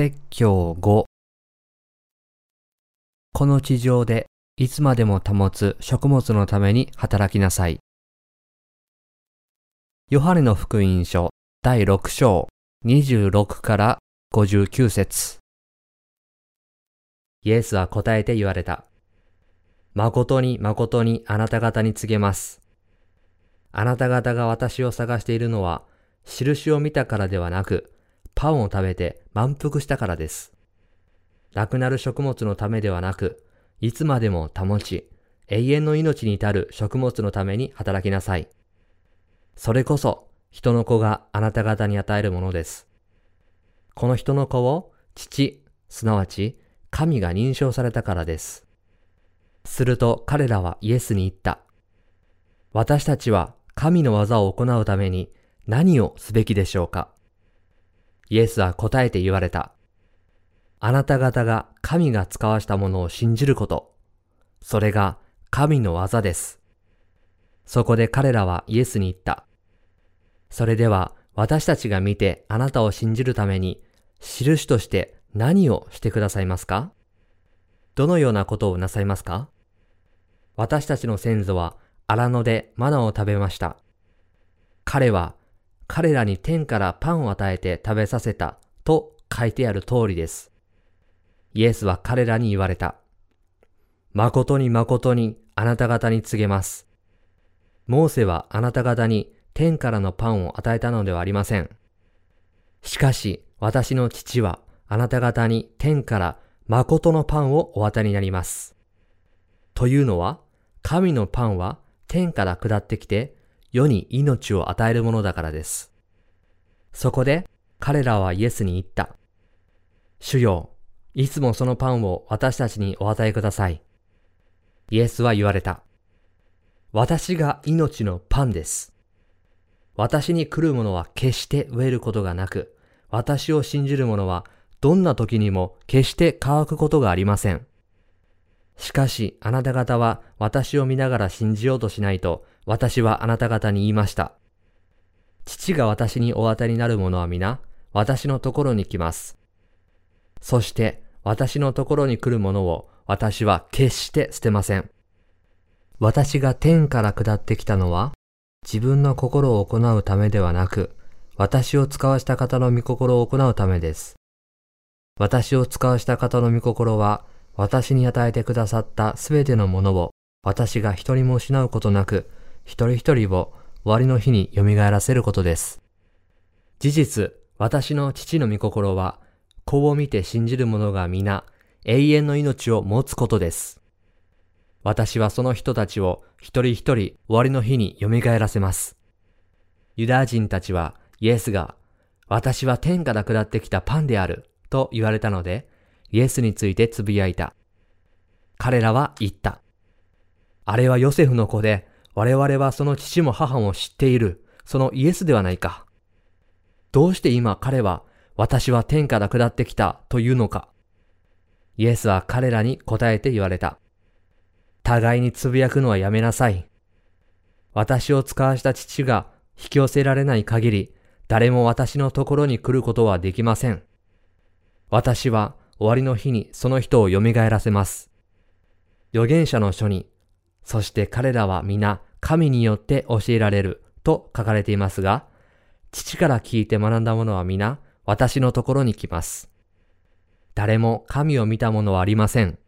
説教5この地上でいつまでも保つ食物のために働きなさい。ヨハネの福音書第6章26から59節イエスは答えて言われた。誠に誠にあなた方に告げます。あなた方が私を探しているのは、印を見たからではなく、パンを食べて満腹したからです。なくなる食物のためではなく、いつまでも保ち、永遠の命に至る食物のために働きなさい。それこそ、人の子があなた方に与えるものです。この人の子を、父、すなわち、神が認証されたからです。すると彼らはイエスに言った。私たちは神の技を行うために何をすべきでしょうか？イエスは答えて言われた。あなた方が神が使わしたものを信じること。それが神の技です。そこで彼らはイエスに言った。それでは私たちが見てあなたを信じるために、印として何をしてくださいますか？どのようなことをなさいますか？私たちの先祖は荒野でマナを食べました。彼は彼らに天からパンを与えて食べさせたと書いてある通りです。イエスは彼らに言われた。誠に誠にあなた方に告げます。モーセはあなた方に天からのパンを与えたのではありません。しかし私の父はあなた方に天から誠のパンをお渡りになります。というのは、神のパンは天から下ってきて世に命を与えるものだからです。そこで彼らはイエスに言った。主よ、いつもそのパンを私たちにお与えください。イエスは言われた。私が命のパンです。私に来る者は決して飢えることがなく、私を信じる者はどんな時にも決して乾くことがありません。しかしあなた方は私を見ながら信じようとしないと私はあなた方に言いました。父が私にお当たりになる者は皆、私のところに来ます。そして、私のところに来る者を私は決して捨てません。私が天から下ってきたのは、自分の心を行うためではなく、私を使わした方の御心を行うためです。私を使わした方の御心は、私に与えてくださったすべてのものを、私が一人も失うことなく、一人一人を終わりの日に蘇らせることです。事実、私の父の御心は、子を見て信じる者が皆、永遠の命を持つことです。私はその人たちを一人一人終わりの日に蘇らせます。ユダヤ人たちはイエスが、私は天から下ってきたパンであると言われたので、イエスについてつぶやいた。彼らは言った。あれはヨセフの子で、我々はその父も母も知っている、そのイエスではないか。どうして今彼は、私は天から下ってきたというのか。イエスは彼らに答えて言われた。互いにつぶやくのはやめなさい。私を使わした父が引き寄せられない限り、誰も私のところに来ることはできません。私は終わりの日にその人を蘇らせます。預言者の書に、そして彼らは皆神によって教えられると書かれていますが、父から聞いて学んだ者は皆私のところに来ます。誰も神を見た者はありません。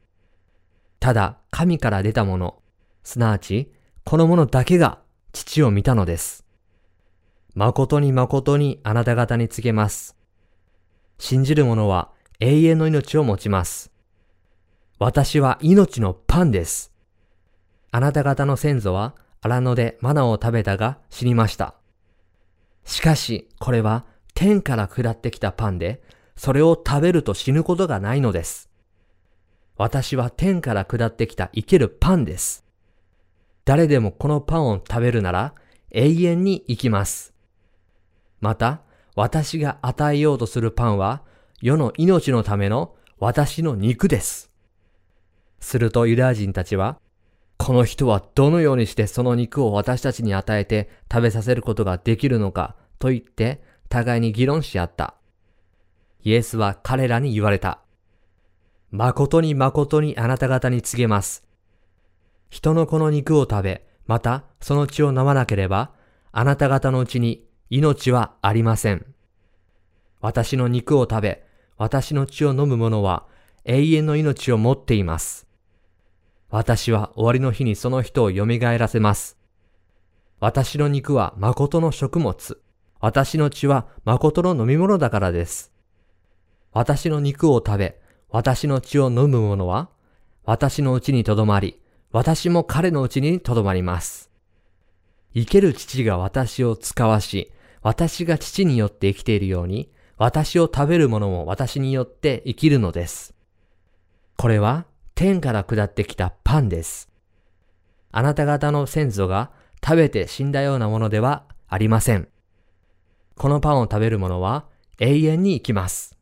ただ神から出た者、すなわちこの者だけが父を見たのです。誠に誠にあなた方に告げます。信じる者は永遠の命を持ちます。私は命のパンです。あなた方の先祖は荒野でマナを食べたが死にました。しかし、これは天から下ってきたパンで、それを食べると死ぬことがないのです。私は天から下ってきた生けるパンです。誰でもこのパンを食べるなら永遠に生きます。また、私が与えようとするパンは世の命のための私の肉です。するとユダヤ人たちはこの人はどのようにしてその肉を私たちに与えて食べさせることができるのかと言って互いに議論し合った。イエスは彼らに言われた。誠に誠にあなた方に告げます。人の子の肉を食べ、またその血を飲まなければ、あなた方のうちに命はありません。私の肉を食べ、私の血を飲む者は永遠の命を持っています。私は終わりの日にその人を蘇らせます。私の肉は誠の食物。私の血は誠の飲み物だからです。私の肉を食べ、私の血を飲む者は、私のうちにとどまり、私も彼のうちにとどまります。生ける父が私を使わし、私が父によって生きているように、私を食べる者も私によって生きるのです。これは天から下ってきたパンです。あなた方の先祖が食べて死んだようなものではありません。このパンを食べる者は永遠に生きます。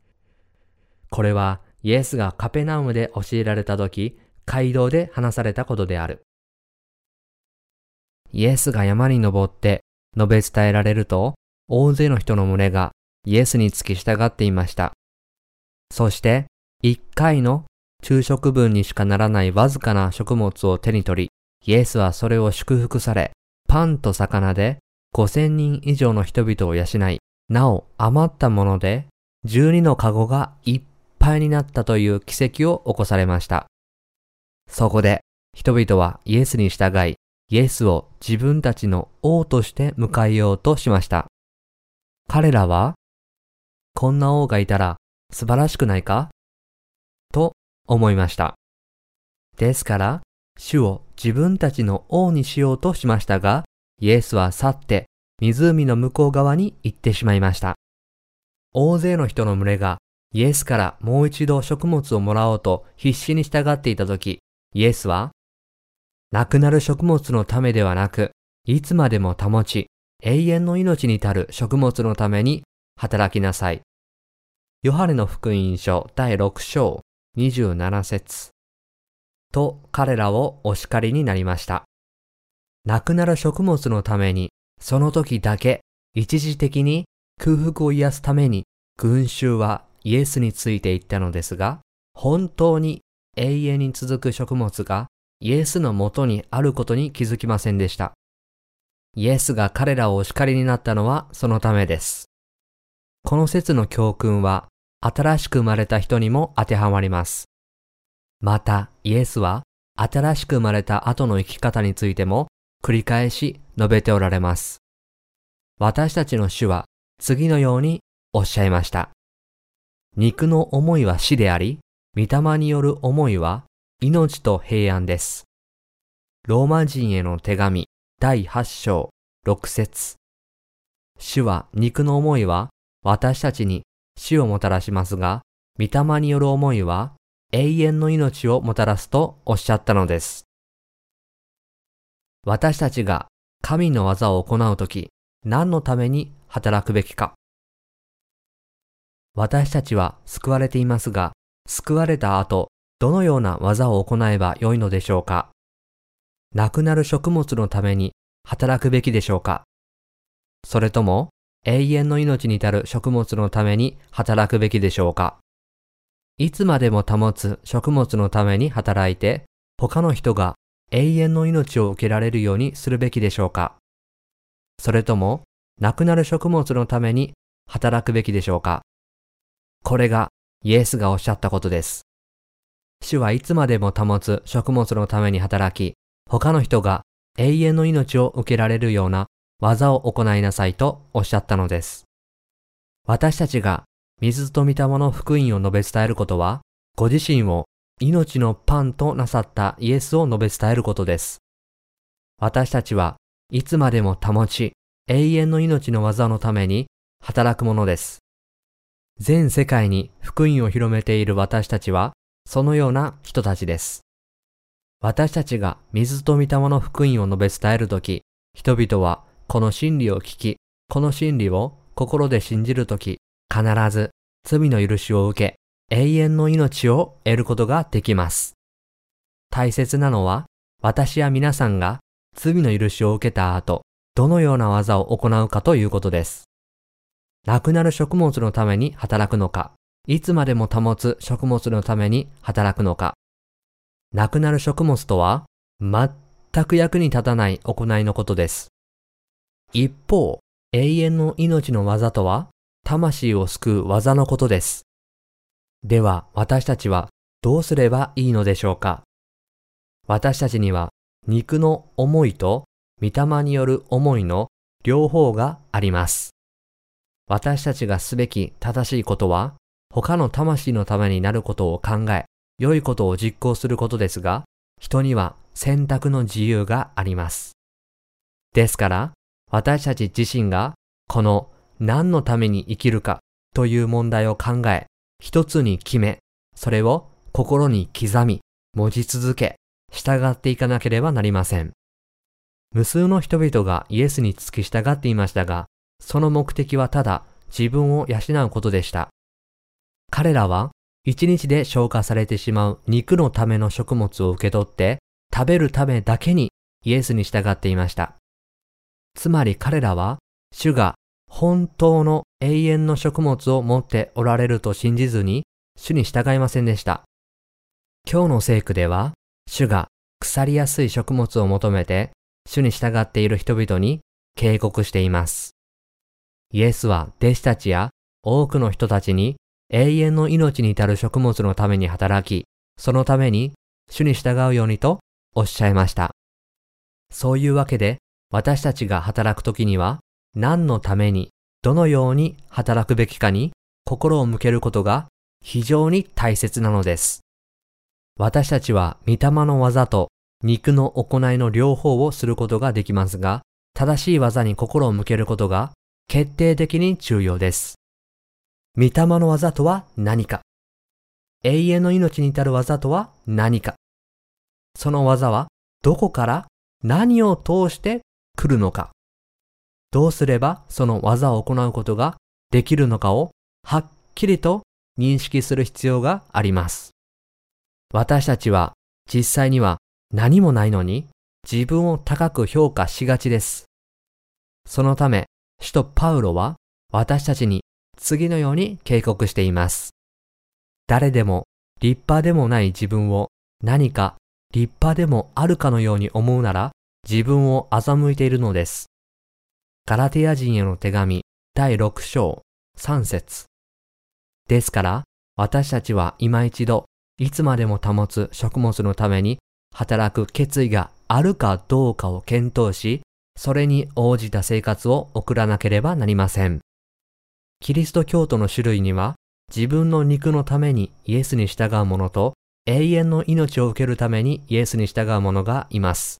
これはイエスがカペナウムで教えられた時、街道で話されたことである。イエスが山に登って述べ伝えられると、大勢の人の群れがイエスに付き従っていました。そして、一回の昼食分にしかならないわずかな食物を手に取り、イエスはそれを祝福され、パンと魚で5000人以上の人々を養い、なお余ったもので12のカゴがいっぱいになったという奇跡を起こされました。そこで人々はイエスに従い、イエスを自分たちの王として迎えようとしました。彼らはこんな王がいたら素晴らしくないか？と思いました。ですから、主を自分たちの王にしようとしましたが、イエスは去って湖の向こう側に行ってしまいました。大勢の人の群れがイエスからもう一度食物をもらおうと必死に従っていた時、イエスは、亡くなる食物のためではなく、いつまでも保ち、永遠の命に至る食物のために働きなさい。ヨハネの福音書第6章27節と彼らをお叱りになりました。亡くなる食物のために、その時だけ一時的に空腹を癒すために群衆はイエスについていったのですが、本当に永遠に続く食物がイエスのもとにあることに気づきませんでした。イエスが彼らをお叱りになったのはそのためです。この説の教訓は新しく生まれた人にも当てはまります。また、イエスは新しく生まれた後の生き方についても繰り返し述べておられます。私たちの主は次のようにおっしゃいました。肉の思いは死であり、御霊による思いは命と平安です。ローマ人への手紙第8章6節主は肉の思いは私たちに死をもたらしますが、御霊による思いは永遠の命をもたらすとおっしゃったのです。私たちが神の技を行うとき、何のために働くべきか。私たちは救われていますが、救われた後、どのような技を行えばよいのでしょうか亡くなる食物のために働くべきでしょうかそれとも永遠の命に至る食物のために働くべきでしょうか？いつまでも保つ食物のために働いて、他の人が永遠の命を受けられるようにするべきでしょうか？それとも、亡くなる食物のために働くべきでしょうか？これがイエスがおっしゃったことです。主はいつまでも保つ食物のために働き、他の人が永遠の命を受けられるような技を行いなさいとおっしゃったのです。私たちが水と御霊の福音を述べ伝えることは、ご自身を命のパンとなさったイエスを述べ伝えることです。私たちはいつまでも保ち、永遠の命の技のために働くものです。全世界に福音を広めている私たちは、そのような人たちです。私たちが水と御霊の福音を述べ伝えるとき、人々はこの真理を聞き、この真理を心で信じるとき、必ず罪の許しを受け、永遠の命を得ることができます。大切なのは、私や皆さんが罪の許しを受けた後、どのような技を行うかということです。亡くなる食物のために働くのか、いつまでも保つ食物のために働くのか。なくなる食物とは、全く役に立たない行いのことです。一方、永遠の命の技とは、魂を救う技のことです。では、私たちはどうすればいいのでしょうか私たちには肉の思いと御霊による思いの両方があります。私たちがすべき正しいことは、他の魂のためになることを考え、良いことを実行することですが、人には選択の自由があります。ですから、私たち自身がこの何のために生きるかという問題を考え、一つに決め、それを心に刻み、文字続け、従っていかなければなりません。無数の人々がイエスに付き従っていましたが、その目的はただ自分を養うことでした。彼らは一日で消化されてしまう肉のための食物を受け取って食べるためだけにイエスに従っていました。つまり彼らは主が本当の永遠の食物を持っておられると信じずに主に従いませんでした。今日の聖句では主が腐りやすい食物を求めて主に従っている人々に警告しています。イエスは弟子たちや多くの人たちに永遠の命に至る食物のために働き、そのために主に従うようにとおっしゃいました。そういうわけで私たちが働くときには何のためにどのように働くべきかに心を向けることが非常に大切なのです。私たちは御霊の技と肉の行いの両方をすることができますが、正しい技に心を向けることが決定的に重要です。御霊の技とは何か永遠の命に至る技とは何かその技はどこから何を通して来るのかどうすればその技を行うことができるのかをはっきりと認識する必要があります。私たちは実際には何もないのに自分を高く評価しがちです。そのため使徒パウロは私たちに次のように警告しています。誰でも立派でもない自分を何か立派でもあるかのように思うなら自分を欺いているのです。ガラテヤ人への手紙第6章3節ですから私たちは今一度いつまでも保つ食物のために働く決意があるかどうかを検討しそれに応じた生活を送らなければなりません。キリスト教徒の種類には、自分の肉のためにイエスに従う者と、永遠の命を受けるためにイエスに従う者がいます。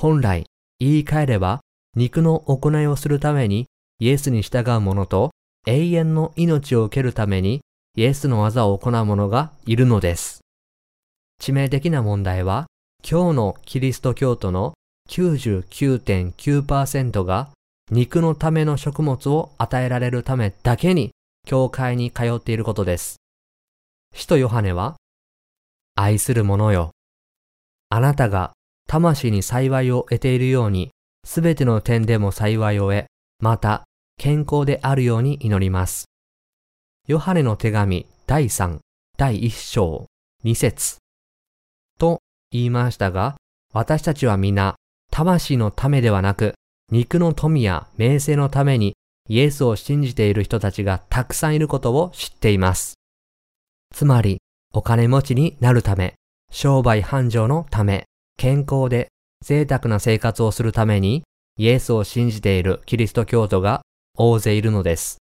本来、言い換えれば、肉の行いをするためにイエスに従う者と、永遠の命を受けるためにイエスの技を行う者がいるのです。致命的な問題は、今日のキリスト教徒の99.9%が肉のための食物を与えられるためだけに教会に通っていることです。使徒ヨハネは、愛する者よ。あなたが魂に幸いを得ているように、すべての点でも幸いを得、また健康であるように祈ります。ヨハネの手紙第3、第1章、2節と言いましたが、私たちは皆魂のためではなく、肉の富や名声のためにイエスを信じている人たちがたくさんいることを知っています。つまり、お金持ちになるため、商売繁盛のため、健康で贅沢な生活をするために、イエスを信じているキリスト教徒が大勢いるのです。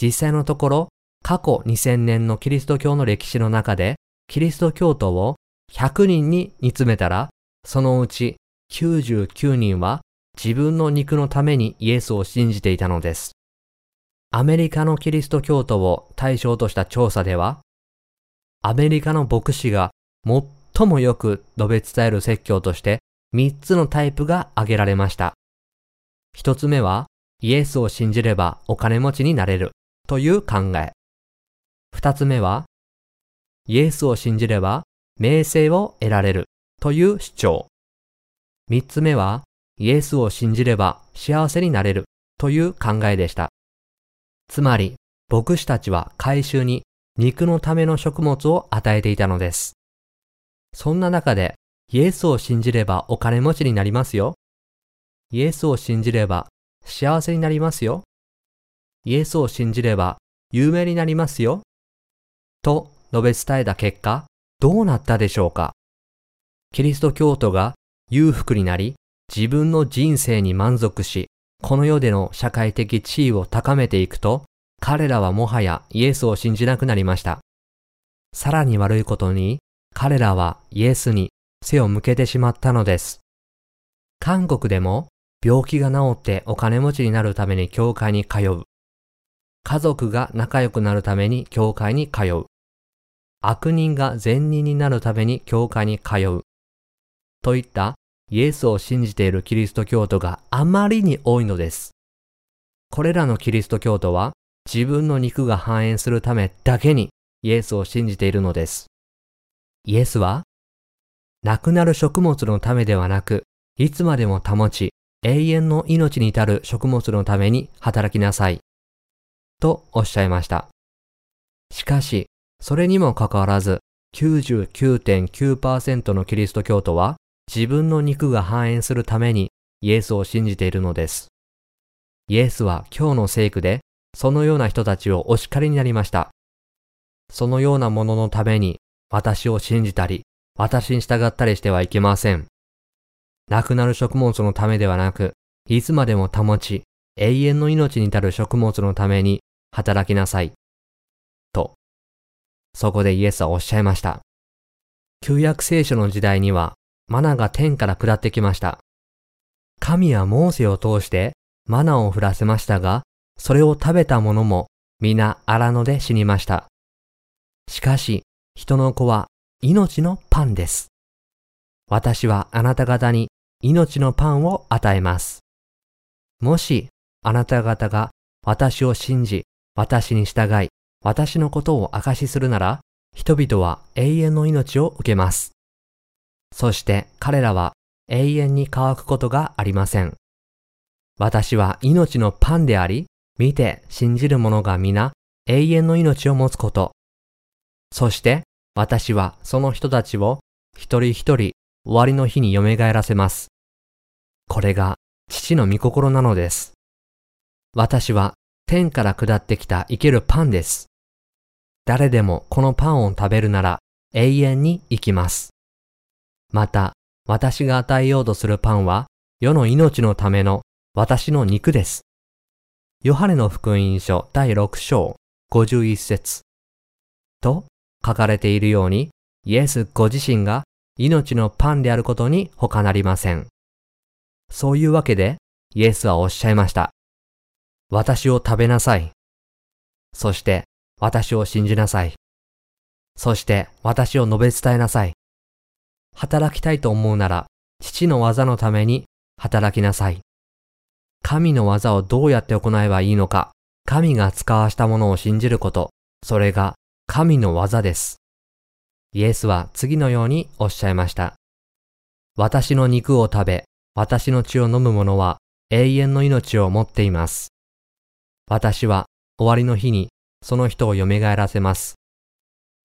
実際のところ、過去2000年のキリスト教の歴史の中で、キリスト教徒を100人に煮詰めたら、そのうち99人は自分の肉のためにイエスを信じていたのです。アメリカのキリスト教徒を対象とした調査では、アメリカの牧師が最もよく述べ伝える説教として3つのタイプが挙げられました。1つ目は、イエスを信じればお金持ちになれるという考え。2つ目は、イエスを信じれば名声を得られるという主張。三つ目は、イエスを信じれば幸せになれるという考えでした。つまり、牧師たちは回収に肉のための食物を与えていたのです。そんな中で、イエスを信じればお金持ちになりますよ。イエスを信じれば幸せになりますよ。イエスを信じれば有名になりますよ。と述べ伝えた結果、どうなったでしょうかキリスト教徒が裕福になり、自分の人生に満足し、この世での社会的地位を高めていくと、彼らはもはやイエスを信じなくなりました。さらに悪いことに、彼らはイエスに背を向けてしまったのです。韓国でも病気が治ってお金持ちになるために教会に通う。家族が仲良くなるために教会に通う。悪人が善人になるために教会に通う。といったイエスを信じているキリスト教徒があまりに多いのです。これらのキリスト教徒は自分の肉が繁栄するためだけにイエスを信じているのです。イエスは、亡くなる食物のためではなく、いつまでも保ち、永遠の命に至る食物のために働きなさい。とおっしゃいました。しかし、それにもかかわらず、99.9%のキリスト教徒は自分の肉が繁栄するためにイエスを信じているのです。イエスは今日の聖句でそのような人たちをお叱りになりました。そのようなもののために私を信じたり、私に従ったりしてはいけません。亡くなる食物のためではなく、いつまでも保ち、永遠の命に至る食物のために働きなさい。と。そこでイエスはおっしゃいました。旧約聖書の時代には、マナが天から下ってきました。神はモーセを通してマナを降らせましたが、それを食べた者も皆荒野で死にました。しかし、人の子は命のパンです。私はあなた方に命のパンを与えます。もし、あなた方が私を信じ、私に従い、私のことを証しするなら、人々は永遠の命を受けます。そして彼らは永遠に乾くことがありません。私は命のパンであり、見て信じる者が皆永遠の命を持つこと。そして私はその人たちを一人一人終わりの日に蘇らせます。これが父の御心なのです。私は天から下ってきた生けるパンです。誰でもこのパンを食べるなら永遠に生きます。また、私が与えようとするパンは世の命のための私の肉です。ヨハネの福音書第6章51節と書かれているように、イエスご自身が命のパンであることに他なりません。そういうわけで、イエスはおっしゃいました。私を食べなさい。そして、私を信じなさい。そして、私を述べ伝えなさい。働きたいと思うなら、父の技のために働きなさい。神の技をどうやって行えばいいのか、神が使わしたものを信じること、それが神の技です。イエスは次のようにおっしゃいました。私の肉を食べ、私の血を飲む者は永遠の命を持っています。私は終わりの日にその人を蘇らせます。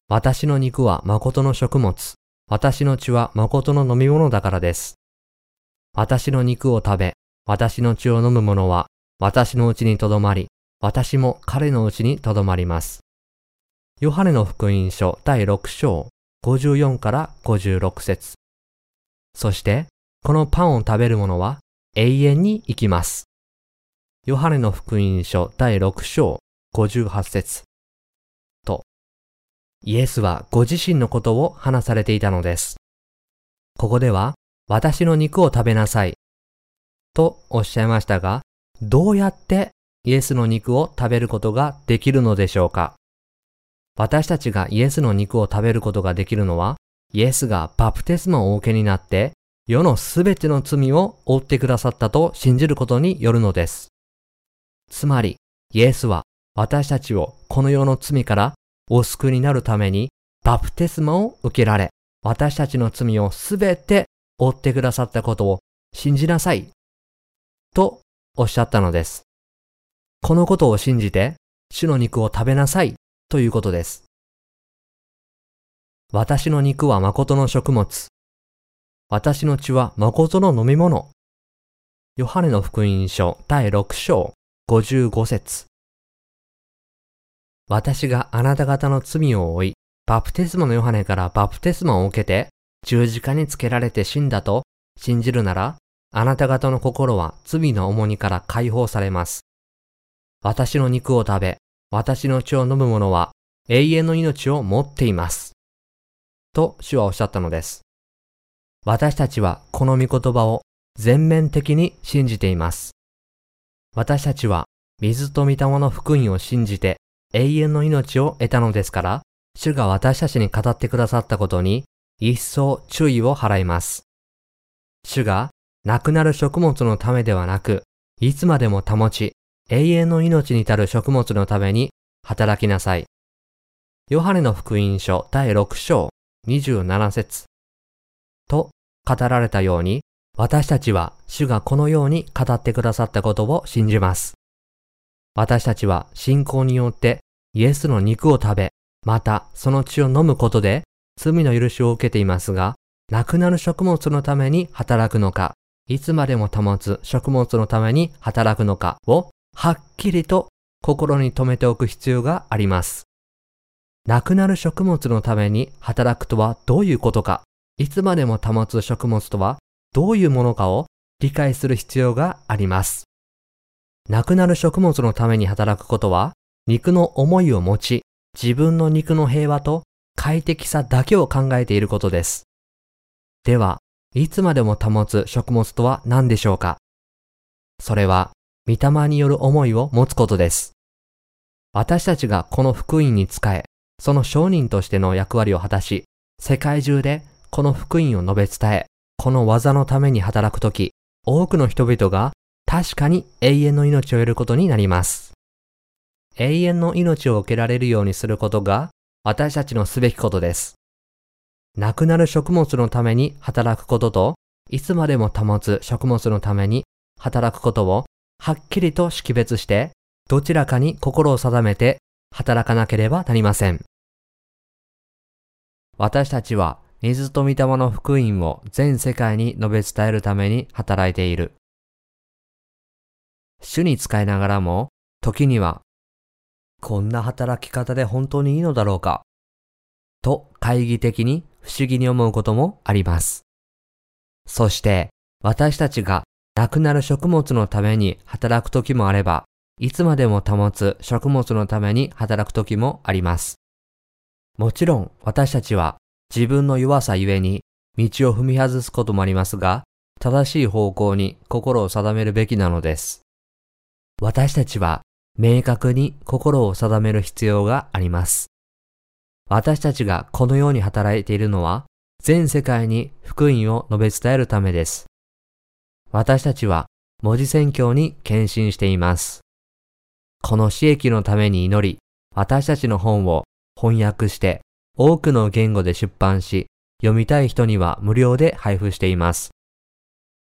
私の肉は誠の食物、私の血は誠の飲み物だからです。私の肉を食べ、私の血を飲む者は、私のうちにとどまり、私も彼のうちにとどまります。ヨハネの福音書第6章54から56節そして、このパンを食べる者は永遠に生きます。ヨハネの福音書第6章58節と、イエスはご自身のことを話されていたのです。ここでは、私の肉を食べなさいとおっしゃいましたが、どうやってイエスの肉を食べることができるのでしょうか私たちがイエスの肉を食べることができるのは、イエスがバプテスマを受けになって、世のすべての罪を負ってくださったと信じることによるのです。つまり、イエスは私たちをこの世の罪からお救いになるためにバプテスマを受けられ、私たちの罪をすべて負ってくださったことを信じなさいとおっしゃったのです。このことを信じて、主の肉を食べなさいということです。私の肉は誠の食物。私の血は誠の飲み物。ヨハネの福音書第6章55節私があなた方の罪を負い、バプテスマのヨハネからバプテスマを受けて、十字架につけられて死んだと信じるなら、あなた方の心は罪の重荷から解放されます。私の肉を食べ、私の血を飲む者は永遠の命を持っています。と主はおっしゃったのです。私たちはこの御言葉を全面的に信じています。私たちは水と御霊の福音を信じて永遠の命を得たのですから、主が私たちに語ってくださったことに一層注意を払います。主が亡くなる食物のためではなく、いつまでも保ち、永遠の命に至る食物のために働きなさい。ヨハネの福音書第6章27節と語られたように、私たちは主がこのように語ってくださったことを信じます。私たちは信仰によってイエスの肉を食べ、またその血を飲むことで罪の許しを受けていますが、亡くなる食物のために働くのか、いつまでも保つ食物のために働くのかをはっきりと心に留めておく必要があります。亡くなる食物のために働くとはどういうことか、いつまでも保つ食物とはどういうものかを理解する必要があります。亡くなる食物のために働くことは、肉の思いを持ち、自分の肉の平和と快適さだけを考えていることです。では、いつまでも保つ食物とは何でしょうかそれは、御霊による思いを持つことです。私たちがこの福音に仕え、その商人としての役割を果たし、世界中でこの福音を述べ伝え、この技のために働くとき、多くの人々が確かに永遠の命を得ることになります。永遠の命を受けられるようにすることが私たちのすべきことです。亡くなる食物のために働くことと、いつまでも保つ食物のために働くことをはっきりと識別して、どちらかに心を定めて働かなければなりません。私たちは水と御霊の福音を全世界に述べ伝えるために働いている。主に使いながらも、時には、こんな働き方で本当にいいのだろうかと懐疑的に不思議に思うこともあります。そして私たちが亡くなる食物のために働く時もあれば、いつまでも保つ食物のために働く時もあります。もちろん私たちは自分の弱さゆえに道を踏み外すこともありますが、正しい方向に心を定めるべきなのです。私たちは明確に心を定める必要があります。私たちがこのように働いているのは、全世界に福音を述べ伝えるためです。私たちは文字宣教に献身しています。この刺激のために祈り、私たちの本を翻訳して多くの言語で出版し、読みたい人には無料で配布しています。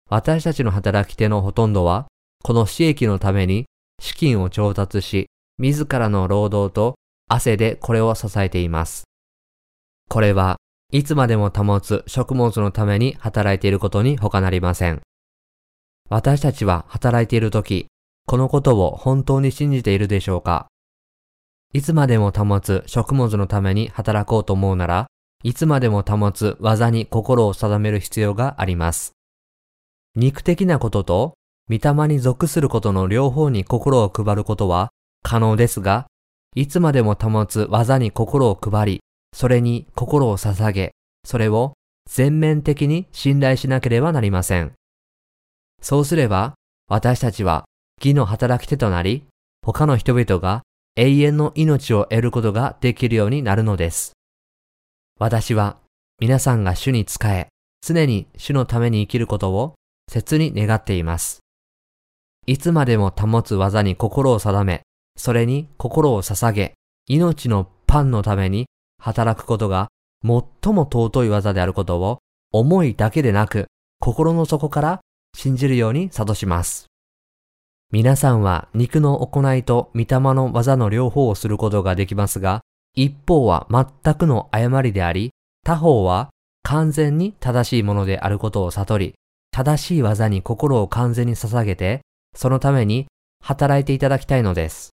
私たちの働き手のほとんどは、この刺激のために資金を調達し、自らの労働と汗でこれを支えています。これはいつまでも保つ食物のために働いていることに他なりません。私たちは働いているとき、このことを本当に信じているでしょうか？いつまでも保つ食物のために働こうと思うなら、いつまでも保つ技に心を定める必要があります。肉的なことと、御霊に属することの両方に心を配ることは可能ですが、いつまでも保つ技に心を配り、それに心を捧げ、それを全面的に信頼しなければなりません。そうすれば、私たちは義の働き手となり、他の人々が永遠の命を得ることができるようになるのです。私は皆さんが主に仕え、常に主のために生きることを切に願っています。いつまでも保つ技に心を定め、それに心を捧げ、命のパンのために働くことが最も尊い技であることを思いだけでなく心の底から信じるように諭します。皆さんは肉の行いと御霊の技の両方をすることができますが、一方は全くの誤りであり、他方は完全に正しいものであることを悟り、正しい技に心を完全に捧げて、そのために働いていただきたいのです。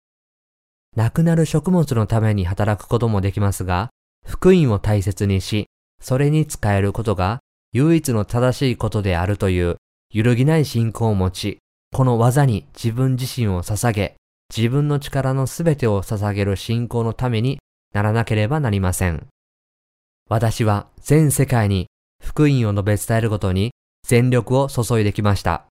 亡くなる食物のために働くこともできますが、福音を大切にし、それに使えることが唯一の正しいことであるという揺るぎない信仰を持ち、この技に自分自身を捧げ、自分の力のすべてを捧げる信仰のためにならなければなりません。私は全世界に福音を述べ伝えることに全力を注いできました。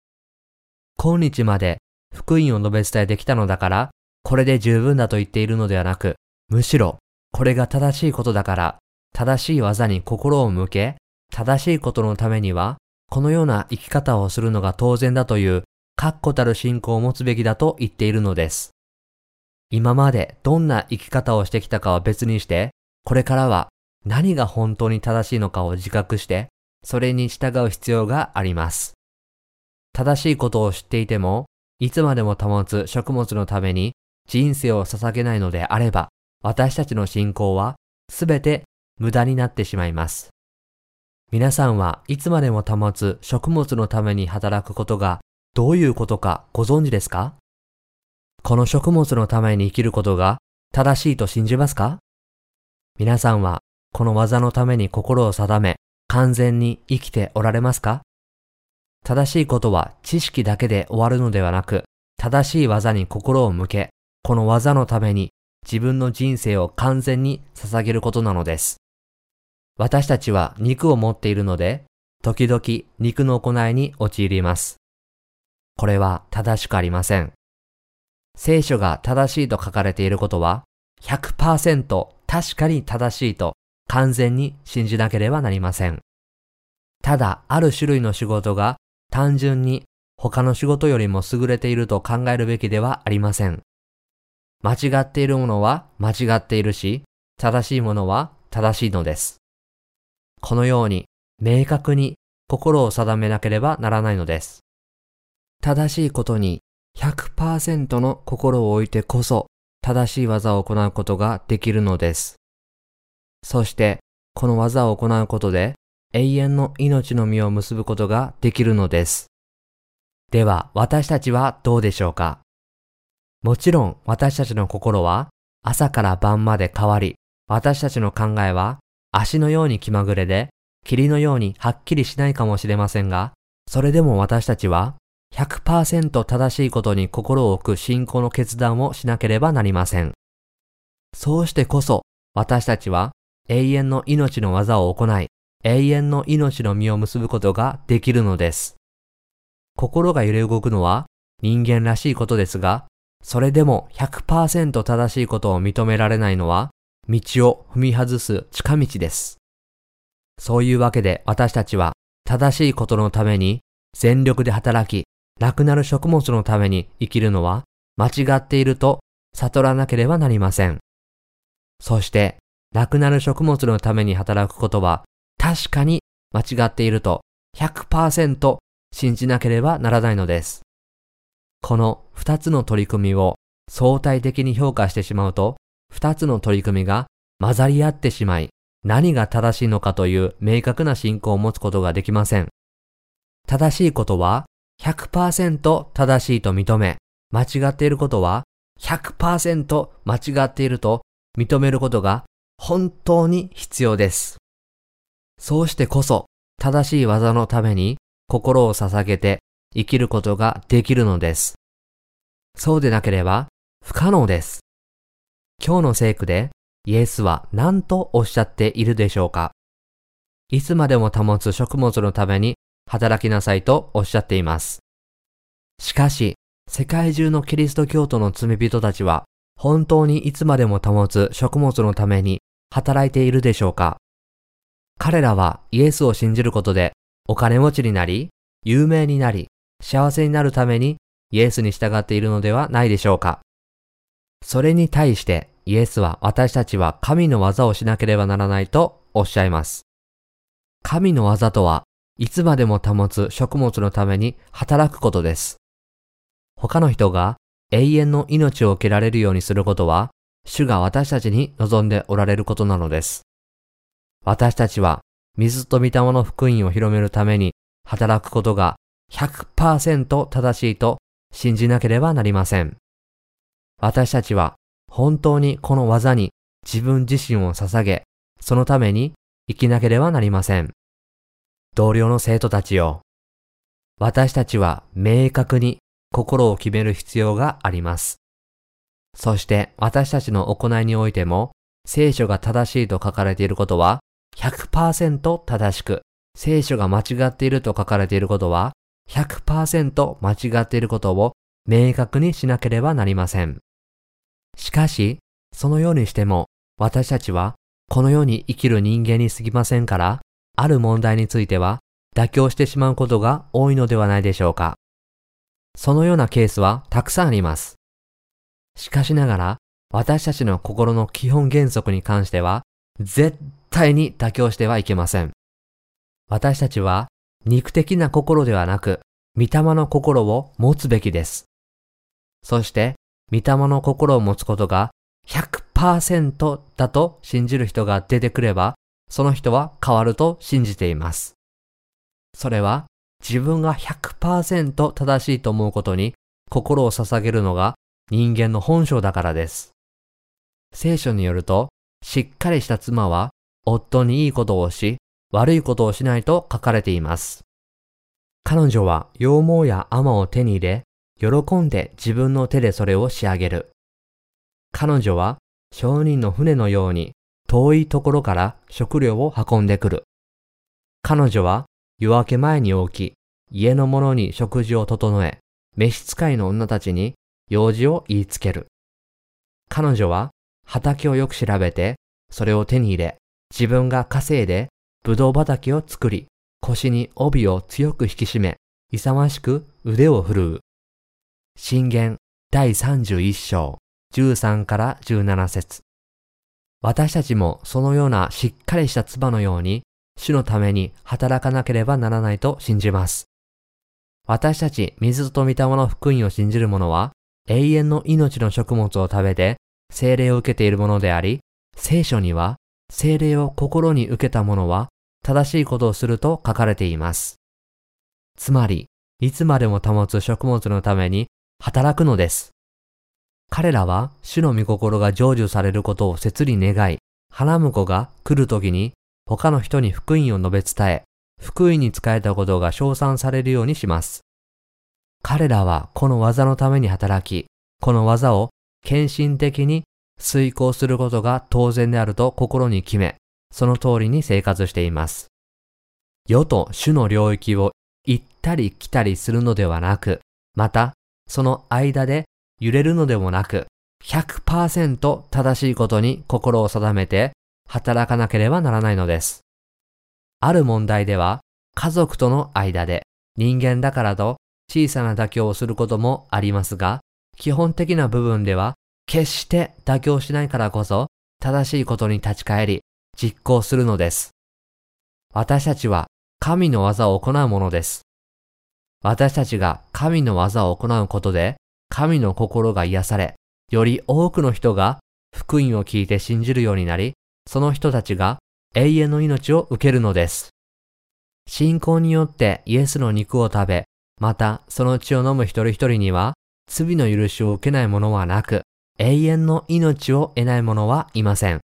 今日まで福音を述べ伝えてきたのだから、これで十分だと言っているのではなく、むしろこれが正しいことだから、正しい技に心を向け、正しいことのためには、このような生き方をするのが当然だという確固たる信仰を持つべきだと言っているのです。今までどんな生き方をしてきたかは別にして、これからは何が本当に正しいのかを自覚して、それに従う必要があります。正しいことを知っていても、いつまでも保つ食物のために人生を捧げないのであれば、私たちの信仰はすべて無駄になってしまいます。皆さんはいつまでも保つ食物のために働くことがどういうことかご存知ですか？この食物のために生きることが正しいと信じますか？皆さんはこの技のために心を定め完全に生きておられますか？正しいことは知識だけで終わるのではなく正しい技に心を向けこの技のために自分の人生を完全に捧げることなのです。私たちは肉を持っているので時々肉の行いに陥ります。これは正しくありません。聖書が正しいと書かれていることは100%確かに正しいと完全に信じなければなりません。ただ、ある種類の仕事が単純に他の仕事よりも優れていると考えるべきではありません。間違っているものは間違っているし、正しいものは正しいのです。このように明確に心を定めなければならないのです。正しいことに100%の心を置いてこそ正しい技を行うことができるのです。そしてこの技を行うことで永遠の命の実を結ぶことができるのです。では私たちはどうでしょうか？もちろん私たちの心は朝から晩まで変わり、私たちの考えは足のように気まぐれで霧のようにはっきりしないかもしれませんが、それでも私たちは100%正しいことに心を置く信仰の決断をしなければなりません。そうしてこそ私たちは永遠の命の技を行い、永遠の命の実を結ぶことができるのです。心が揺れ動くのは人間らしいことですが、それでも100%正しいことを認められないのは、道を踏み外す近道です。そういうわけで私たちは正しいことのために全力で働き、亡くなる食物のために生きるのは間違っていると悟らなければなりません。そして、亡くなる食物のために働くことは確かに間違っていると100%信じなければならないのです。この二つの取り組みを相対的に評価してしまうと、二つの取り組みが混ざり合ってしまい、何が正しいのかという明確な信仰を持つことができません。正しいことは100%正しいと認め、間違っていることは100%間違っていると認めることが本当に必要です。そうしてこそ正しい技のために心を捧げて生きることができるのです。そうでなければ不可能です。今日の聖句でイエスは何とおっしゃっているでしょうか？いつまでも保つ食物のために働きなさいとおっしゃっています。しかし、世界中のキリスト教徒の罪人たちは、本当にいつまでも保つ食物のために働いているでしょうか？彼らはイエスを信じることでお金持ちになり、有名になり、幸せになるためにイエスに従っているのではないでしょうか？それに対してイエスは私たちは神の技をしなければならないとおっしゃいます。神の技とはいつまでも保つ食物のために働くことです。他の人が永遠の命を受けられるようにすることは、主が私たちに望んでおられることなのです。私たちは水と御霊の福音を広めるために働くことが100%正しいと信じなければなりません。私たちは本当にこの技に自分自身を捧げ、そのために生きなければなりません。同僚の生徒たちよ。私たちは明確に心を決める必要があります。そして私たちの行いにおいても、聖書が正しいと書かれていることは100%正しく、聖書が間違っていると書かれていることは100%間違っていることを明確にしなければなりません。しかし、そのようにしても私たちはこの世に生きる人間に過ぎませんから、ある問題については妥協してしまうことが多いのではないでしょうか。そのようなケースはたくさんあります。しかしながら、私たちの心の基本原則に関しては、絶対に妥協してはいけません。私たちは肉的な心ではなく、御霊の心を持つべきです。そして、御霊の心を持つことが100%だと信じる人が出てくれば、その人は変わると信じています。それは自分が100%正しいと思うことに心を捧げるのが人間の本性だからです。聖書によると、しっかりした妻は夫にいいことをし、悪いことをしないと書かれています。彼女は羊毛や甘を手に入れ、喜んで自分の手でそれを仕上げる。彼女は商人の船のように遠いところから食料を運んでくる。彼女は夜明け前に起き、家の者に食事を整え、召使いの女たちに用事を言いつける。彼女は畑をよく調べて、それを手に入れ、自分が稼いで、葡萄畑を作り、腰に帯を強く引き締め、勇ましく腕を振るう。信玄第31章13から17節私たちもそのようなしっかりした唾のように主のために働かなければならないと信じます。私たち水と御霊の福音を信じる者は永遠の命の食物を食べて精霊を受けているものであり、聖書には精霊を心に受けた者は正しいことをすると書かれています。つまり、いつまでも保つ食物のために働くのです。彼らは主の御心が成就されることを切に願い、花婿が来る時に他の人に福音を述べ伝え、福音に仕えたことが称賛されるようにします。彼らはこの技のために働き、この技を献身的に遂行することが当然であると心に決め、その通りに生活しています。世と主の領域を行ったり来たりするのではなく、またその間で揺れるのでもなく、100%正しいことに心を定めて働かなければならないのです。ある問題では、家族との間で人間だからと小さな妥協をすることもありますが、基本的な部分では決して妥協しないからこそ正しいことに立ち返り実行するのです。私たちは神の技を行うものです。私たちが神の技を行うことで神の心が癒され、より多くの人が福音を聞いて信じるようになり、その人たちが永遠の命を受けるのです。信仰によってイエスの肉を食べ、またその血を飲む一人一人には、罪の許しを受けない者はなく、永遠の命を得ない者はいません。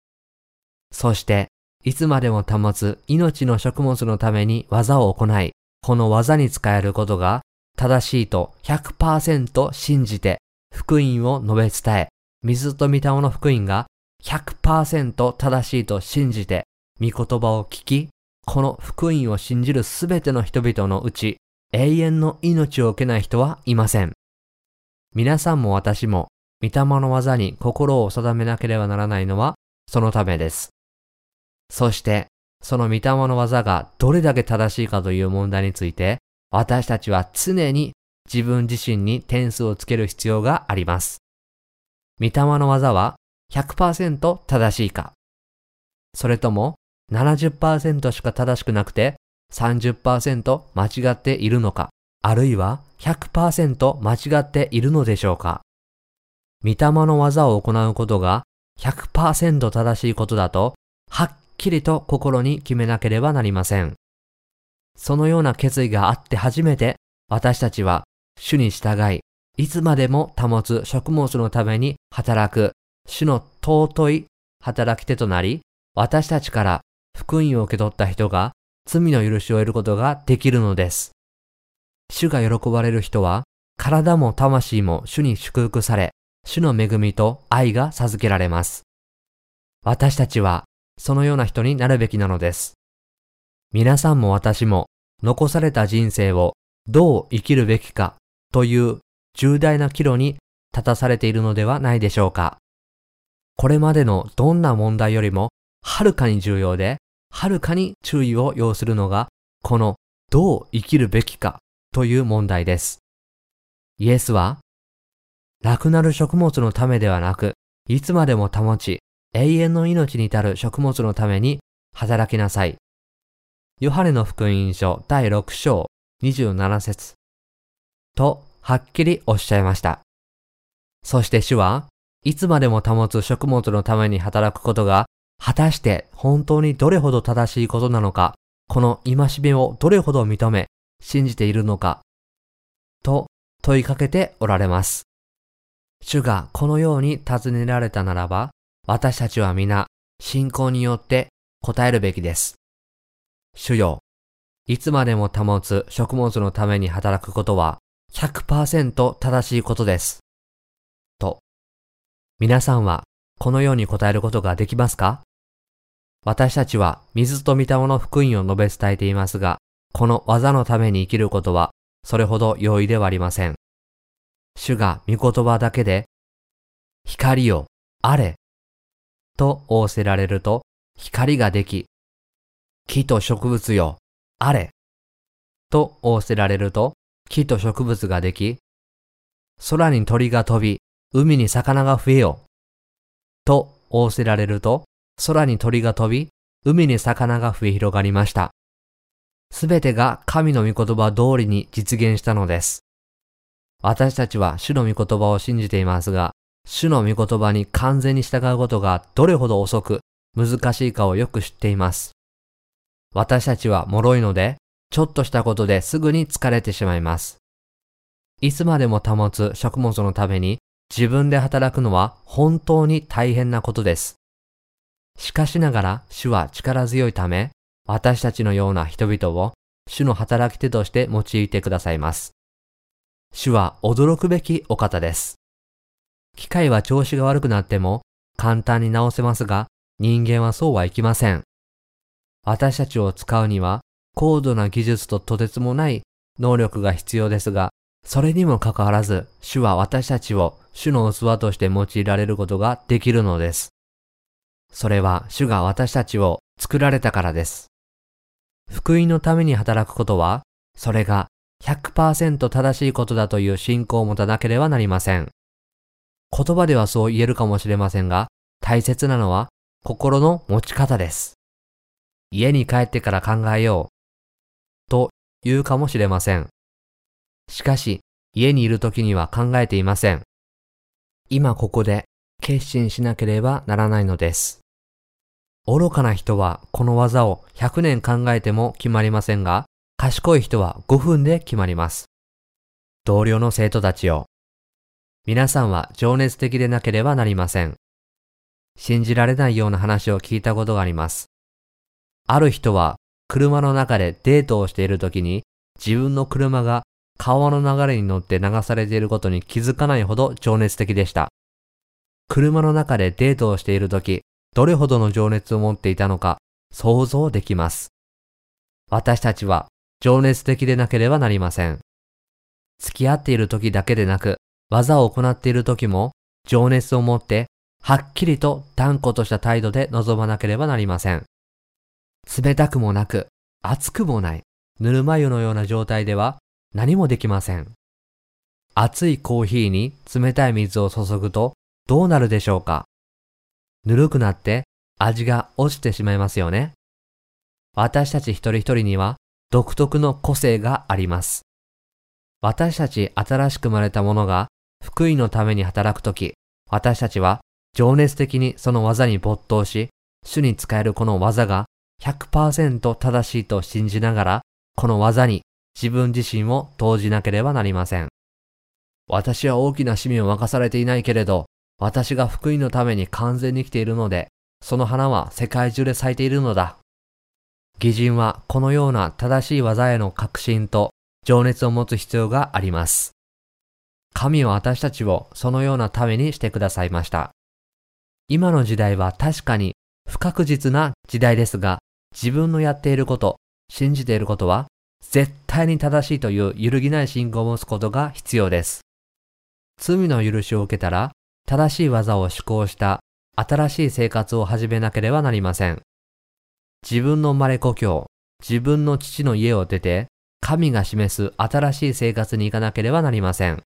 そして、いつまでも保つ命の食物のために技を行い、この技に使えることが正しいと100%信じて福音を述べ伝え、水と御霊の福音が100%正しいと信じて、御言葉を聞き、この福音を信じるすべての人々のうち、永遠の命を受けない人はいません。皆さんも私も、御霊の技に心を定めなければならないのは、そのためです。そして、その御霊の技がどれだけ正しいかという問題について、私たちは常に自分自身に点数をつける必要があります。御霊の技は100%正しいか。それとも70%しか正しくなくて30%間違っているのか。あるいは100%間違っているのでしょうか。御霊の技を行うことが100%正しいことだと、はっきりと心に決めなければなりません。そのような決意があって初めて、私たちは主に従い、いつまでも保つ食物のために働く主の尊い働き手となり、私たちから福音を受け取った人が罪の許しを得ることができるのです。主が喜ばれる人は、体も魂も主に祝福され、主の恵みと愛が授けられます。私たちはそのような人になるべきなのです。皆さんも私も残された人生をどう生きるべきかという重大な岐路に立たされているのではないでしょうか。これまでのどんな問題よりもはるかに重要で、はるかに注意を要するのが、このどう生きるべきかという問題です。イエスは、亡くなる食物のためではなく、いつまでも保ち、永遠の命に至る食物のために働きなさい。ヨハネの福音書第6章27節とはっきりおっしゃいました。そして主は、いつまでも保つ食物のために働くことが、果たして本当にどれほど正しいことなのか、この戒めをどれほど認め、信じているのか、と問いかけておられます。主がこのように尋ねられたならば、私たちは皆、信仰によって答えるべきです。主よ、いつまでも保つ食物のために働くことは100%正しいことです。と、皆さんはこのように答えることができますか？私たちは水と御霊の福音を述べ伝えていますが、この技のために生きることはそれほど容易ではありません。主が御言葉だけで、光よ、あれ、と仰せられると光ができ、木と植物よ、あれ、と仰せられると木と植物ができ、空に鳥が飛び、海に魚が増えよ。と仰せられると、空に鳥が飛び、海に魚が増え広がりました。すべてが神の御言葉通りに実現したのです。私たちは主の御言葉を信じていますが、主の御言葉に完全に従うことがどれほど遅く難しいかをよく知っています。私たちは脆いので、ちょっとしたことですぐに疲れてしまいます。いつまでも保つ食物のために自分で働くのは本当に大変なことです。しかしながら主は力強いため、私たちのような人々を主の働き手として用いてくださいます。主は驚くべきお方です。機械は調子が悪くなっても簡単に直せますが、人間はそうはいきません。私たちを使うには高度な技術ととてつもない能力が必要ですが、それにもかかわらず、主は私たちを主の器として用いられることができるのです。それは主が私たちを作られたからです。福音のために働くことは、それが100%正しいことだという信仰を持たなければなりません。言葉ではそう言えるかもしれませんが、大切なのは心の持ち方です。家に帰ってから考えよう。と言うかもしれません。しかし、家にいる時には考えていません。今ここで決心しなければならないのです。愚かな人はこの技を100年考えても決まりませんが、賢い人は5分で決まります。同僚の生徒たちよ。皆さんは情熱的でなければなりません。信じられないような話を聞いたことがあります。ある人は車の中でデートをしている時に自分の車が川の流れに乗って流されていることに気づかないほど情熱的でした。車の中でデートをしている時、どれほどの情熱を持っていたのか想像できます。私たちは情熱的でなければなりません。付き合っている時だけでなく、技を行っている時も情熱を持ってはっきりと断固とした態度で臨まなければなりません。冷たくもなく、熱くもない、ぬるま湯のような状態では何もできません。熱いコーヒーに冷たい水を注ぐとどうなるでしょうかぬるくなって味が落ちてしまいますよね。私たち一人一人には独特の個性があります。私たち新しく生まれた者が福音のために働くとき、私たちは情熱的にその技に没頭し、主に使えるこの技が100%正しいと信じながら、この技に自分自身を投じなければなりません。私は大きな使命を任されていないけれど、私が福音のために完全に生きているので、その花は世界中で咲いているのだ。義人はこのような正しい技への確信と情熱を持つ必要があります。神は私たちをそのようなためにしてくださいました。今の時代は確かに不確実な時代ですが、自分のやっていること、信じていることは絶対に正しいという揺るぎない信仰を持つことが必要です。罪の許しを受けたら、正しい技を施行した新しい生活を始めなければなりません。自分の生まれ故郷、自分の父の家を出て、神が示す新しい生活に行かなければなりません。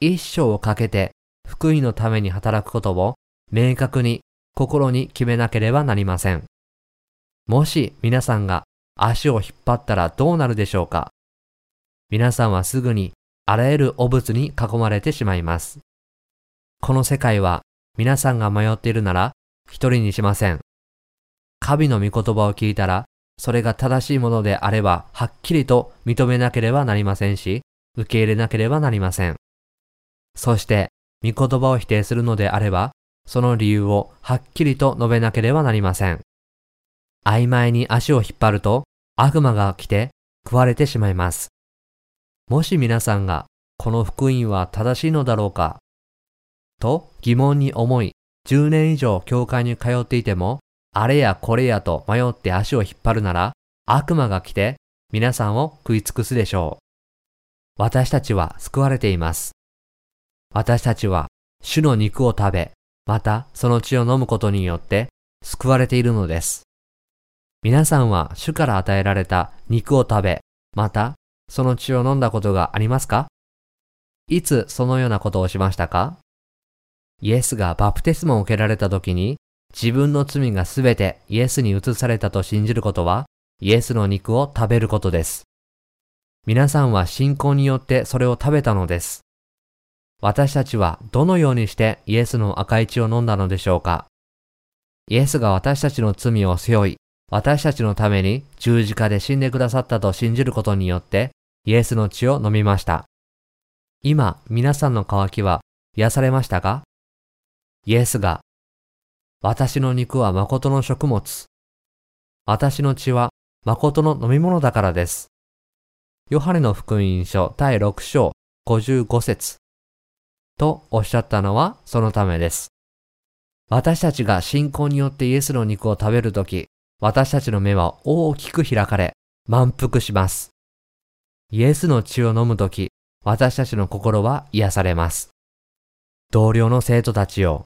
一生をかけて福音のために働くことを明確に心に決めなければなりません。もし皆さんが足を引っ張ったらどうなるでしょうか皆さんはすぐにあらゆる汚物に囲まれてしまいます。この世界は皆さんが迷っているなら一人にしません。神の御言葉を聞いたら、それが正しいものであれば、はっきりと認めなければなりませんし、受け入れなければなりません。そして、御言葉を否定するのであれば、その理由をはっきりと述べなければなりません。曖昧に足を引っ張ると、悪魔が来て食われてしまいます。もし皆さんが、この福音は正しいのだろうか、と疑問に思い、10年以上教会に通っていても、あれやこれやと迷って足を引っ張るなら、悪魔が来て皆さんを食い尽くすでしょう。私たちは救われています。私たちは主の肉を食べ、またその血を飲むことによって救われているのです。皆さんは主から与えられた肉を食べ、またその血を飲んだことがありますか？いつそのようなことをしましたか？イエスがバプテスマを受けられた時に自分の罪がすべてイエスに移されたと信じることはイエスの肉を食べることです。皆さんは信仰によってそれを食べたのです。私たちはどのようにしてイエスの赤い血を飲んだのでしょうか？イエスが私たちの罪を背負い、私たちのために十字架で死んでくださったと信じることによって、イエスの血を飲みました。今、皆さんの渇きは癒されましたか？イエスが、私の肉は誠の食物。私の血は誠の飲み物だからです。ヨハネの福音書第6章55節とおっしゃったのはそのためです。私たちが信仰によってイエスの肉を食べるとき、私たちの目は大きく開かれ、満腹します。イエスの血を飲むとき、私たちの心は癒されます。同僚の生徒たちよ。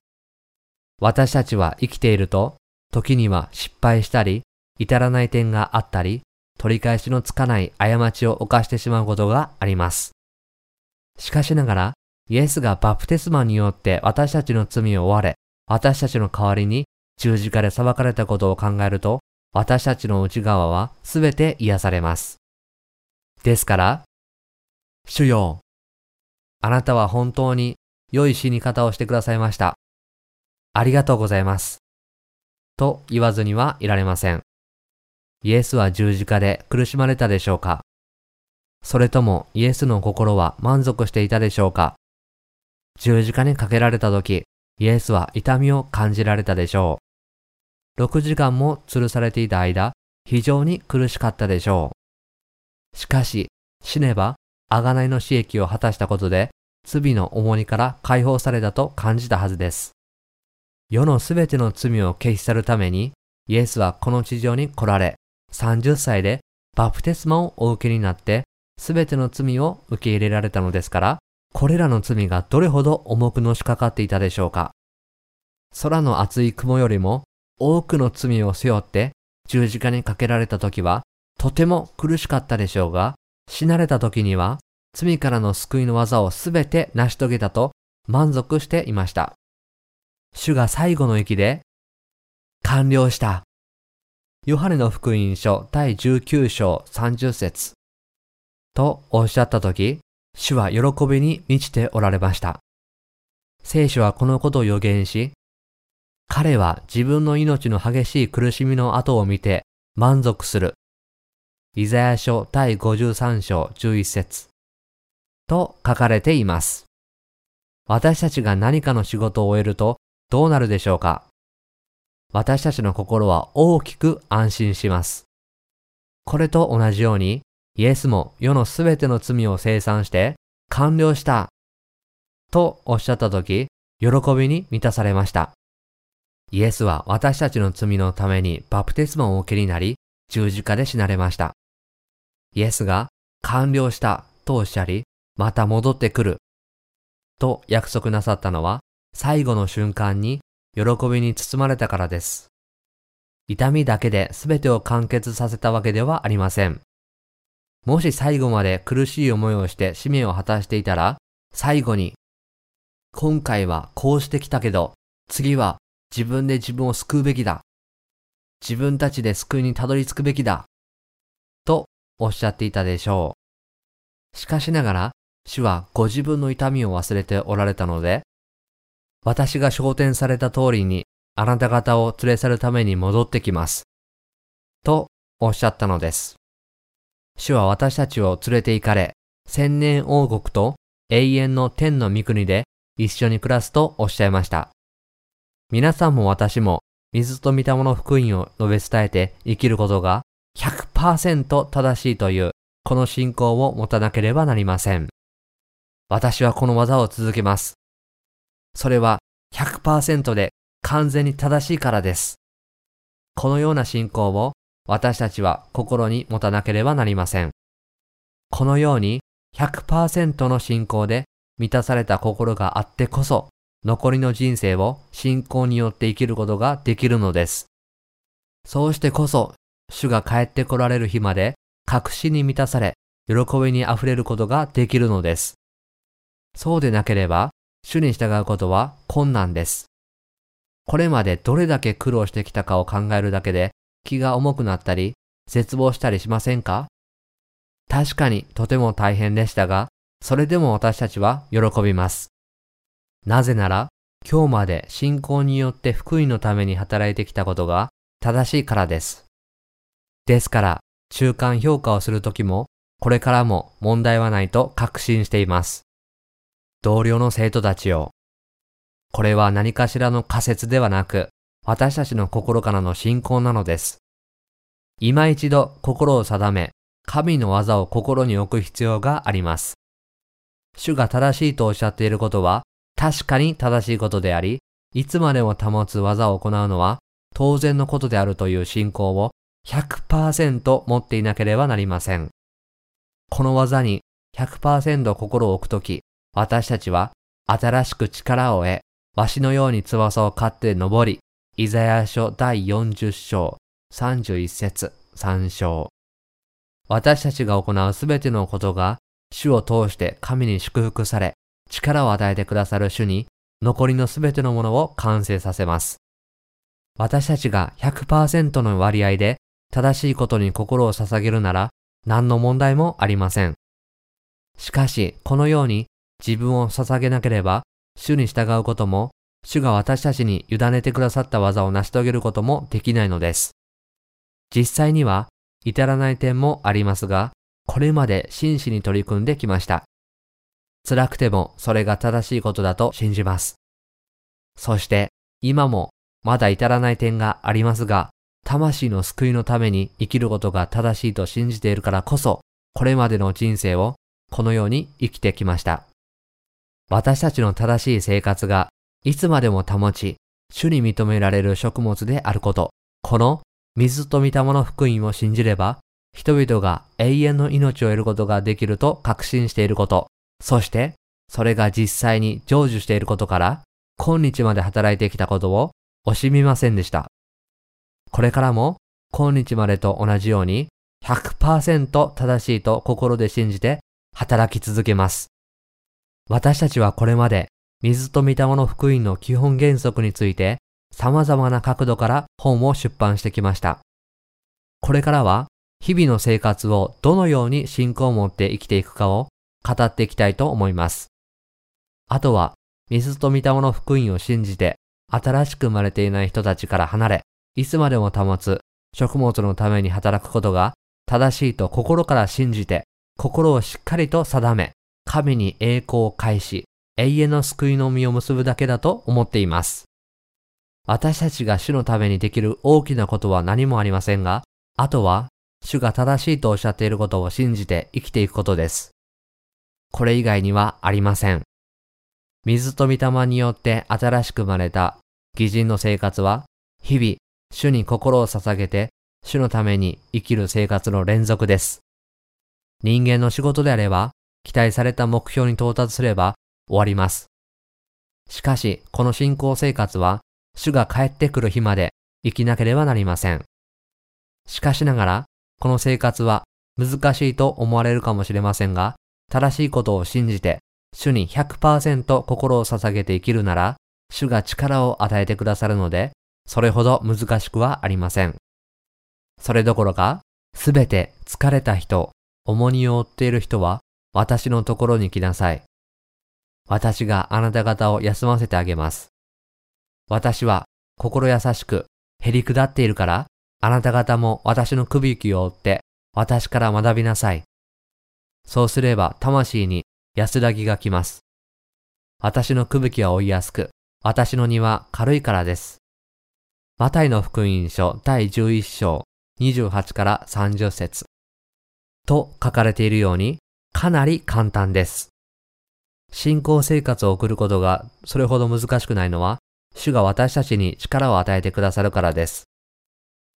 私たちは生きていると、時には失敗したり、至らない点があったり、取り返しのつかない過ちを犯してしまうことがあります。しかしながら、イエスがバプテスマによって私たちの罪を追われ、私たちの代わりに十字架で裁かれたことを考えると、私たちの内側はすべて癒されます。ですから、主よ、あなたは本当に良い死に方をしてくださいました。ありがとうございます。と言わずにはいられません。イエスは十字架で苦しまれたでしょうかそれともイエスの心は満足していたでしょうか十字架にかけられた時、イエスは痛みを感じられたでしょう。6時間も吊るされていた間、非常に苦しかったでしょう。しかし、死ねば、贖いの死益を果たしたことで、罪の重荷から解放されたと感じたはずです。世のすべての罪を消し去るために、イエスはこの地上に来られ、30歳でバプテスマをお受けになって、すべての罪を受け入れられたのですから、これらの罪がどれほど重くのしかかっていたでしょうか？空の厚い雲よりも多くの罪を背負って十字架にかけられた時はとても苦しかったでしょうが、死なれた時には罪からの救いの技をすべて成し遂げたと満足していました。主が最後の息で、完了した。ヨハネの福音書第19章30節とおっしゃったとき、主は喜びに満ちておられました。聖書はこのことを予言し、彼は自分の命の激しい苦しみの後を見て満足する。イザヤ書第53章11節と書かれています。私たちが何かの仕事を終えるとどうなるでしょうか私たちの心は大きく安心します。これと同じように、イエスも世のすべての罪を生産して完了したとおっしゃったとき、喜びに満たされました。イエスは私たちの罪のためにバプテスマをお受けになり、十字架で死なれました。イエスが完了したとおっしゃり、また戻ってくると約束なさったのは、最後の瞬間に喜びに包まれたからです。痛みだけで全てを完結させたわけではありません。もし最後まで苦しい思いをして使命を果たしていたら、最後に、今回はこうしてきたけど、次は自分で自分を救うべきだ。自分たちで救いにたどり着くべきだ。とおっしゃっていたでしょう。しかしながら、主はご自分の痛みを忘れておられたので、私が昇天された通りにあなた方を連れ去るために戻ってきます。とおっしゃったのです。主は私たちを連れて行かれ、千年王国と永遠の天の御国で一緒に暮らすとおっしゃいました。皆さんも私も水と御霊の福音を述べ伝えて生きることが100%正しいというこの信仰を持たなければなりません。私はこの技を続けます。それは100%で完全に正しいからです。このような信仰を私たちは心に持たなければなりません。このように100%の信仰で満たされた心があってこそ残りの人生を信仰によって生きることができるのです。そうしてこそ、主が帰って来られる日まで、確信に満たされ、喜びに溢れることができるのです。そうでなければ、主に従うことは困難です。これまでどれだけ苦労してきたかを考えるだけで気が重くなったり、絶望したりしませんか？確かにとても大変でしたが、それでも私たちは喜びます。なぜなら、今日まで信仰によって福音のために働いてきたことが正しいからです。ですから、中間評価をするときも、これからも問題はないと確信しています。同僚の生徒たちを、これは何かしらの仮説ではなく、私たちの心からの信仰なのです。今一度心を定め、神の技を心に置く必要があります。主が正しいとおっしゃっていることは、確かに正しいことであり、いつまでも保つ技を行うのは当然のことであるという信仰を100%持っていなければなりません。この技に100%心を置くとき、私たちは新しく力を得、わしのように翼を飼って登り、イザヤ書第40章31節3章。私たちが行うすべてのことが主を通して神に祝福され、力を与えてくださる主に残りのすべてのものを完成させます。私たちが100%の割合で正しいことに心を捧げるなら何の問題もありません。しかし、このように自分を捧げなければ主に従うことも主が私たちに委ねてくださった技を成し遂げることもできないのです。実際には至らない点もありますが、これまで真摯に取り組んできました。辛くてもそれが正しいことだと信じます。そして今もまだ至らない点がありますが、魂の救いのために生きることが正しいと信じているからこそ、これまでの人生をこのように生きてきました。私たちの正しい生活がいつまでも保ち、主に認められる食物であること、この水と御霊の福音を信じれば、人々が永遠の命を得ることができると確信していること、そして、それが実際に成就していることから、今日まで働いてきたことを惜しみませんでした。これからも、今日までと同じように、100%正しいと心で信じて働き続けます。私たちはこれまで、水と御霊の福音の基本原則について、様々な角度から本を出版してきました。これからは、日々の生活をどのように信仰を持って生きていくかを語っていきたいと思います。あとは、水と御霊の福音を信じて、新しく生まれていない人たちから離れ、いつまでも保つ食物のために働くことが正しいと心から信じて、心をしっかりと定め、神に栄光を返し、永遠の救いの実を結ぶだけだと思っています。私たちが主のためにできる大きなことは何もありませんが、あとは主が正しいとおっしゃっていることを信じて生きていくことです。これ以外にはありません。水と御霊によって新しく生まれた義人の生活は、日々、主に心を捧げて、主のために生きる生活の連続です。人間の仕事であれば、期待された目標に到達すれば終わります。しかし、この信仰生活は、主が帰ってくる日まで生きなければなりません。しかしながら、この生活は難しいと思われるかもしれませんが、正しいことを信じて、主に100%心を捧げて生きるなら、主が力を与えてくださるので、それほど難しくはありません。それどころか、すべて疲れた人、重荷を負っている人は、私のところに来なさい。私があなた方を休ませてあげます。私は心優しく、へり下っているから、あなた方も私の首行きを追って、私から学びなさい。そうすれば魂に安らぎが来ます。私の吹雪は追いやすく、私の荷は軽いからです。マタイの福音書第11章28から30節と書かれているように、かなり簡単です。信仰生活を送ることがそれほど難しくないのは、主が私たちに力を与えてくださるからです。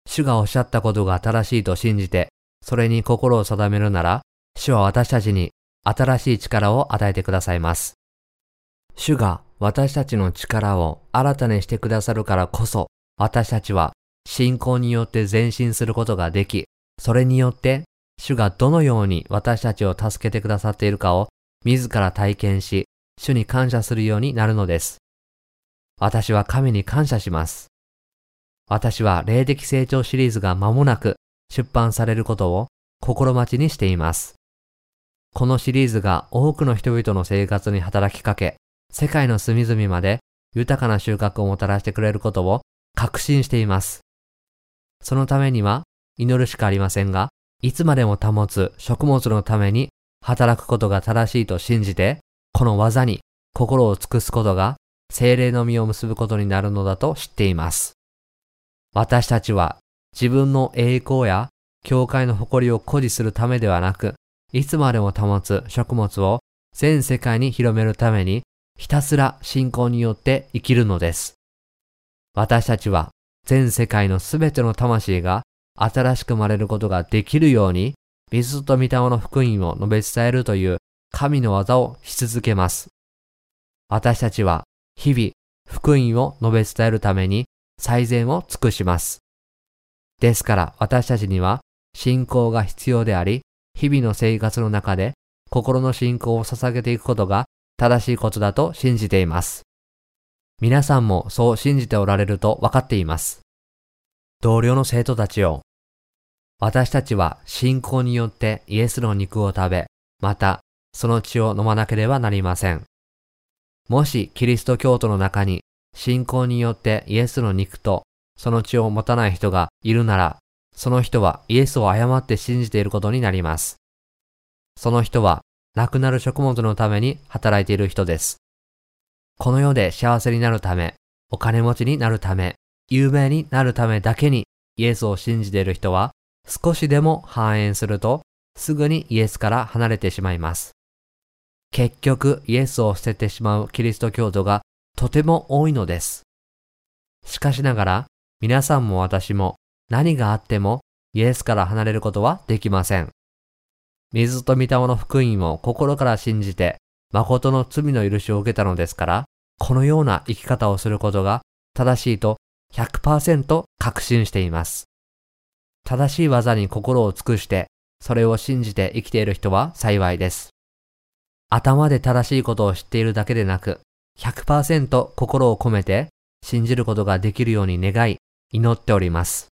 主がおっしゃったことが正しいと信じて、それに心を定めるなら、主は私たちに新しい力を与えてくださいます。主が私たちの力を新たにしてくださるからこそ、私たちは信仰によって前進することができ、それによって主がどのように私たちを助けてくださっているかを自ら体験し、主に感謝するようになるのです。私は神に感謝します。私は霊的成長シリーズが間もなく出版されることを心待ちにしています。このシリーズが多くの人々の生活に働きかけ、世界の隅々まで豊かな収穫をもたらしてくれることを確信しています。そのためには祈るしかありませんが、いつまでも保つ食物のために働くことが正しいと信じて、この技に心を尽くすことが精霊の実を結ぶことになるのだと知っています。私たちは自分の栄光や教会の誇りを誇示するためではなく、いつまでも保つ食物を全世界に広めるために、ひたすら信仰によって生きるのです。私たちは全世界のすべての魂が新しく生まれることができるように、水と御霊の福音を述べ伝えるという神の技をし続けます。私たちは日々福音を述べ伝えるために最善を尽くします。ですから私たちには信仰が必要であり、日々の生活の中で心の信仰を捧げていくことが正しいことだと信じています。皆さんもそう信じておられると分かっています。同僚の生徒たちを、私たちは信仰によってイエスの肉を食べ、またその血を飲まなければなりません。もしキリスト教徒の中に信仰によってイエスの肉とその血を持たない人がいるなら、その人はイエスを誤って信じていることになります。その人は亡くなる食物のために働いている人です。この世で幸せになるため、お金持ちになるため、有名になるためだけにイエスを信じている人は少しでも反映するとすぐにイエスから離れてしまいます。結局イエスを捨ててしまうキリスト教徒がとても多いのです。しかしながら皆さんも私も何があってもイエスから離れることはできません。水と御霊の福音を心から信じて、誠の罪の許しを受けたのですから、このような生き方をすることが正しいと100%確信しています。正しい技に心を尽くして、それを信じて生きている人は幸いです。頭で正しいことを知っているだけでなく、100%心を込めて信じることができるように願い、祈っております。